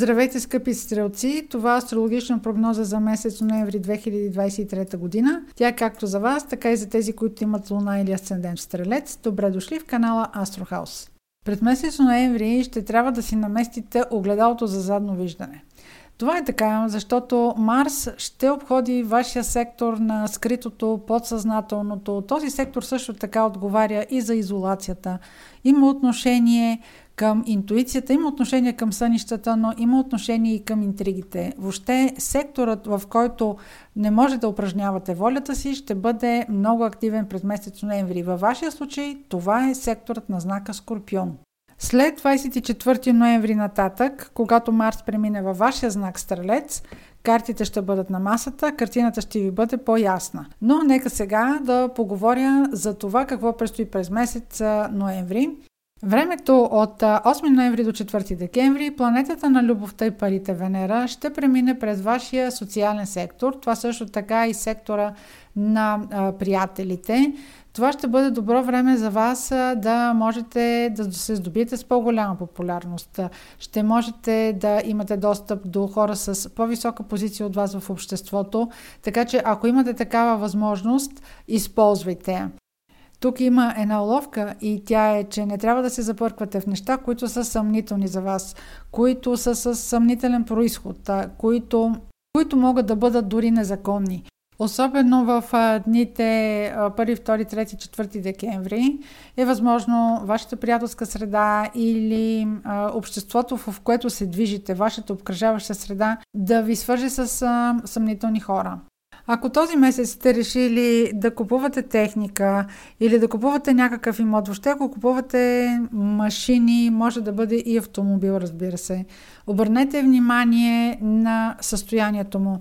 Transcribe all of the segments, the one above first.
Здравейте, скъпи стрелци! Това е астрологична прогноза за месец ноември 2023 година. Тя е както за вас, така и за тези, които имат луна или асцендент в стрелец. Добре дошли в канала Астрохаус. Пред месец ноември ще трябва да си наместите огледалото за задно виждане. Това е така, защото Марс ще обходи вашия сектор на скритото, подсъзнателното. Този сектор също така отговаря и за изолацията. Има отношение към интуицията, има отношение към сънищата, но има отношение и към интригите. Въобще секторът, в който не може да упражнявате волята си, ще бъде много активен през месец ноември. Във вашия случай това е секторът на знака Скорпион. След 24 ноември нататък, когато Марс премине във вашия знак Стрелец, картите ще бъдат на масата, картината ще ви бъде по-ясна. Но нека сега да поговоря за това какво предстои през месец ноември. Времето от 8 ноември до 4 декември планетата на любовта и парите Венера ще премине през вашия социален сектор. Това също така и сектора на а, приятелите. Това ще бъде добро време за вас да можете да се здобиете с по-голяма популярност. Ще можете да имате достъп до хора с по-висока позиция от вас в обществото, така че ако имате такава възможност, използвайте. Тук има една уловка и тя е, че не трябва да се запърквате в неща, които са съмнителни за вас, които са с съмнителен происход, които, които могат да бъдат дори незаконни. Особено в дните 1, 2, 3, 4 декември е възможно вашата приятелска среда или обществото, в което се движите, вашата обкръжаваща среда, да ви свърже с съмнителни хора. Ако този месец сте решили да купувате техника или да купувате някакъв имот, въобще ако купувате машини, може да бъде и автомобил, разбира се. Обърнете внимание на състоянието му.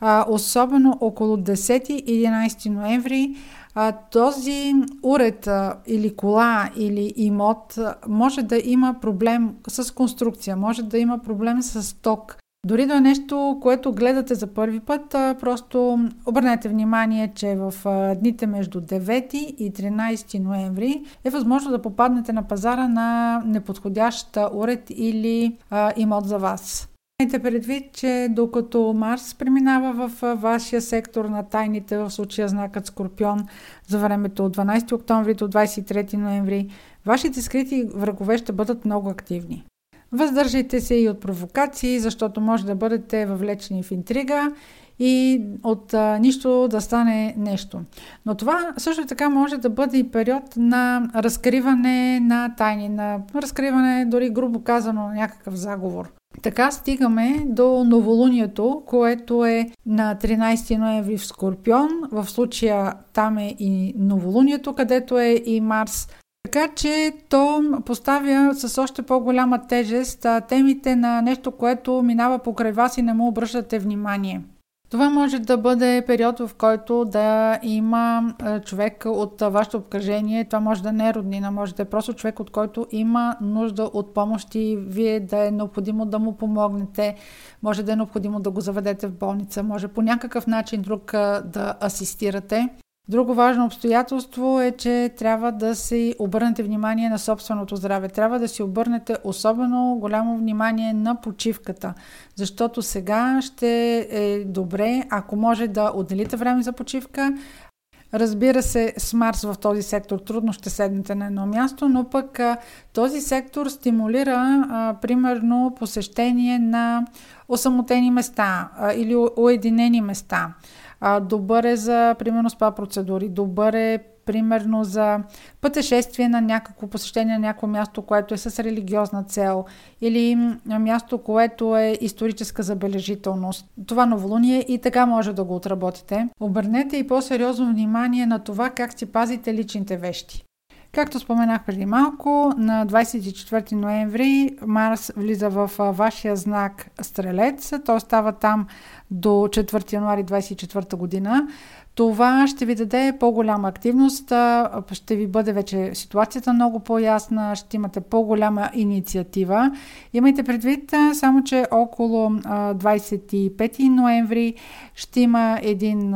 А, особено около 10-11 ноември а, този уред а, или кола или имот а, може да има проблем с конструкция, може да има проблем с ток, дори да е нещо, което гледате за първи път, просто обърнете внимание, че в дните между 9 и 13 ноември е възможно да попаднете на пазара на неподходящ уред или а, имот за вас. Имайте предвид, че докато Марс преминава в вашия сектор на тайните, в случая знакът Скорпион, за времето от 12 октомври до 23 ноември, вашите скрити врагове ще бъдат много активни. Въздържайте се и от провокации, защото може да бъдете въвлечени в интрига и от а, нищо да стане нещо. Но това също така може да бъде и период на разкриване на тайни, на разкриване, дори грубо казано, някакъв заговор. Така стигаме до новолунието, което е на 13 ноември в Скорпион. В случая там е и новолунието, където е и Марс така че то поставя с още по-голяма тежест темите на нещо, което минава покрай вас и не му обръщате внимание. Това може да бъде период, в който да има човек от вашето обкръжение. Това може да не е роднина, може да е просто човек, от който има нужда от помощ и вие да е необходимо да му помогнете. Може да е необходимо да го заведете в болница, може по някакъв начин друг да асистирате. Друго важно обстоятелство е, че трябва да си обърнете внимание на собственото здраве. Трябва да си обърнете особено голямо внимание на почивката, защото сега ще е добре, ако може да отделите време за почивка. Разбира се, с Марс в този сектор трудно ще седнете на едно място, но пък този сектор стимулира, а, примерно, посещение на осамотени места а, или уединени места. А, добър е за, примерно, спа процедури. Добър е, примерно, за пътешествие на някакво посещение на някакво място, което е с религиозна цел или място, което е историческа забележителност. Това новолуние и така може да го отработите. Обърнете и по-сериозно внимание на това как си пазите личните вещи. Както споменах преди малко, на 24 ноември Марс влиза в вашия знак Стрелец. Той става там до 4 януари 24 година. Това ще ви даде по-голяма активност, ще ви бъде вече ситуацията много по-ясна, ще имате по-голяма инициатива. Имайте предвид само, че около 25 ноември ще има един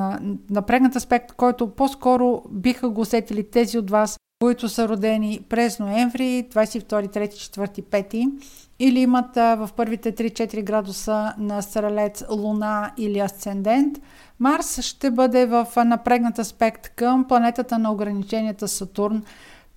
напрегнат аспект, който по-скоро биха го усетили тези от вас, които са родени през ноември, 22, 3, 4, 5 или имат в първите 3-4 градуса на Стрелец Луна или Асцендент, Марс ще бъде в напрегнат аспект към планетата на ограниченията Сатурн.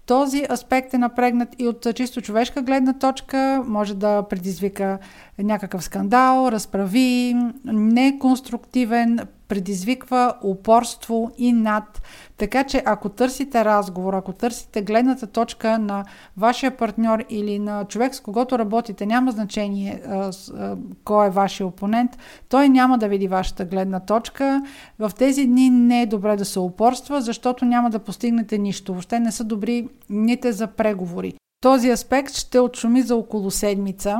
Този аспект е напрегнат и от чисто човешка гледна точка, може да предизвика някакъв скандал, разправи, неконструктивен, предизвиква упорство и над. Така че ако търсите разговор, ако търсите гледната точка на вашия партньор или на човек, с когото работите, няма значение а, а, кой е вашия опонент, той няма да види вашата гледна точка. В тези дни не е добре да се упорства, защото няма да постигнете нищо. Въобще не са добри ните за преговори. Този аспект ще отшуми за около седмица,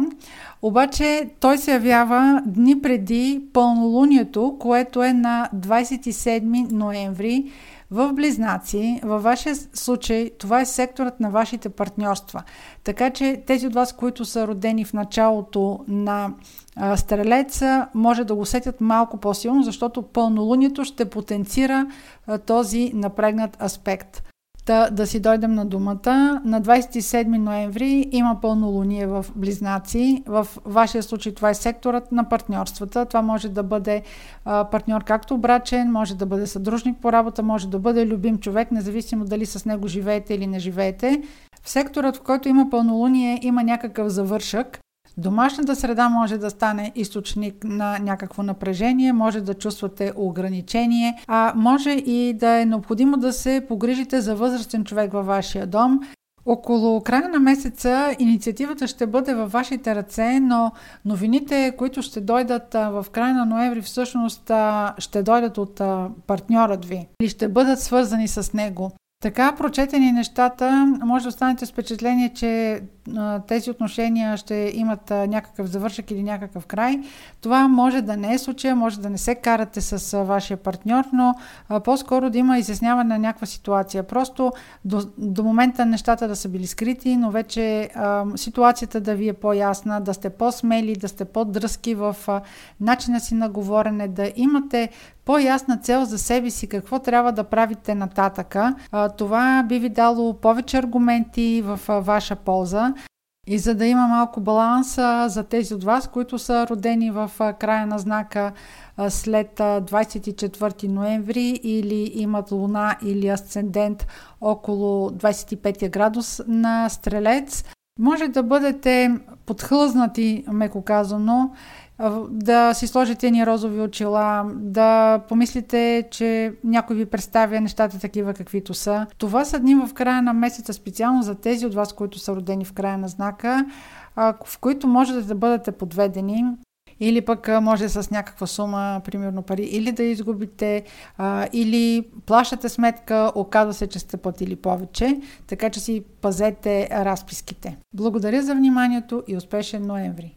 обаче той се явява дни преди пълнолунието, което е на 27 ноември в Близнаци. Във вашия случай това е секторът на вашите партньорства. Така че тези от вас, които са родени в началото на Стрелеца, може да го сетят малко по-силно, защото пълнолунието ще потенцира този напрегнат аспект. Та, да си дойдем на думата. На 27 ноември има пълнолуние в Близнаци. В вашия случай това е секторът на партньорствата. Това може да бъде а, партньор както брачен, може да бъде съдружник по работа, може да бъде любим човек, независимо дали с него живеете или не живеете. В секторът, в който има пълнолуние, има някакъв завършък. Домашната среда може да стане източник на някакво напрежение, може да чувствате ограничение, а може и да е необходимо да се погрижите за възрастен човек във вашия дом. Около края на месеца инициативата ще бъде във вашите ръце, но новините, които ще дойдат в края на ноември, всъщност ще дойдат от партньорът ви или ще бъдат свързани с него. Така, прочетени нещата, може да останете с впечатление, че а, тези отношения ще имат а, някакъв завършък или някакъв край. Това може да не е случая, може да не се карате с а, вашия партньор, но а, по-скоро да има изясняване на някаква ситуация. Просто до, до момента нещата да са били скрити, но вече а, ситуацията да ви е по-ясна, да сте по-смели, да сте по-дръзки в а, начина си на говорене, да имате по-ясна цел за себе си, какво трябва да правите нататъка. Това би ви дало повече аргументи в ваша полза. И за да има малко баланс за тези от вас, които са родени в края на знака след 24 ноември или имат луна или асцендент около 25 градус на стрелец, може да бъдете подхлъзнати, меко казано, да си сложите ни розови очила, да помислите, че някой ви представя нещата такива каквито са. Това са дни в края на месеца, специално за тези от вас, които са родени в края на знака, в които можете да бъдете подведени или пък може с някаква сума, примерно пари, или да изгубите, а, или плащате сметка, оказва се, че сте платили повече, така че си пазете разписките. Благодаря за вниманието и успешен ноември!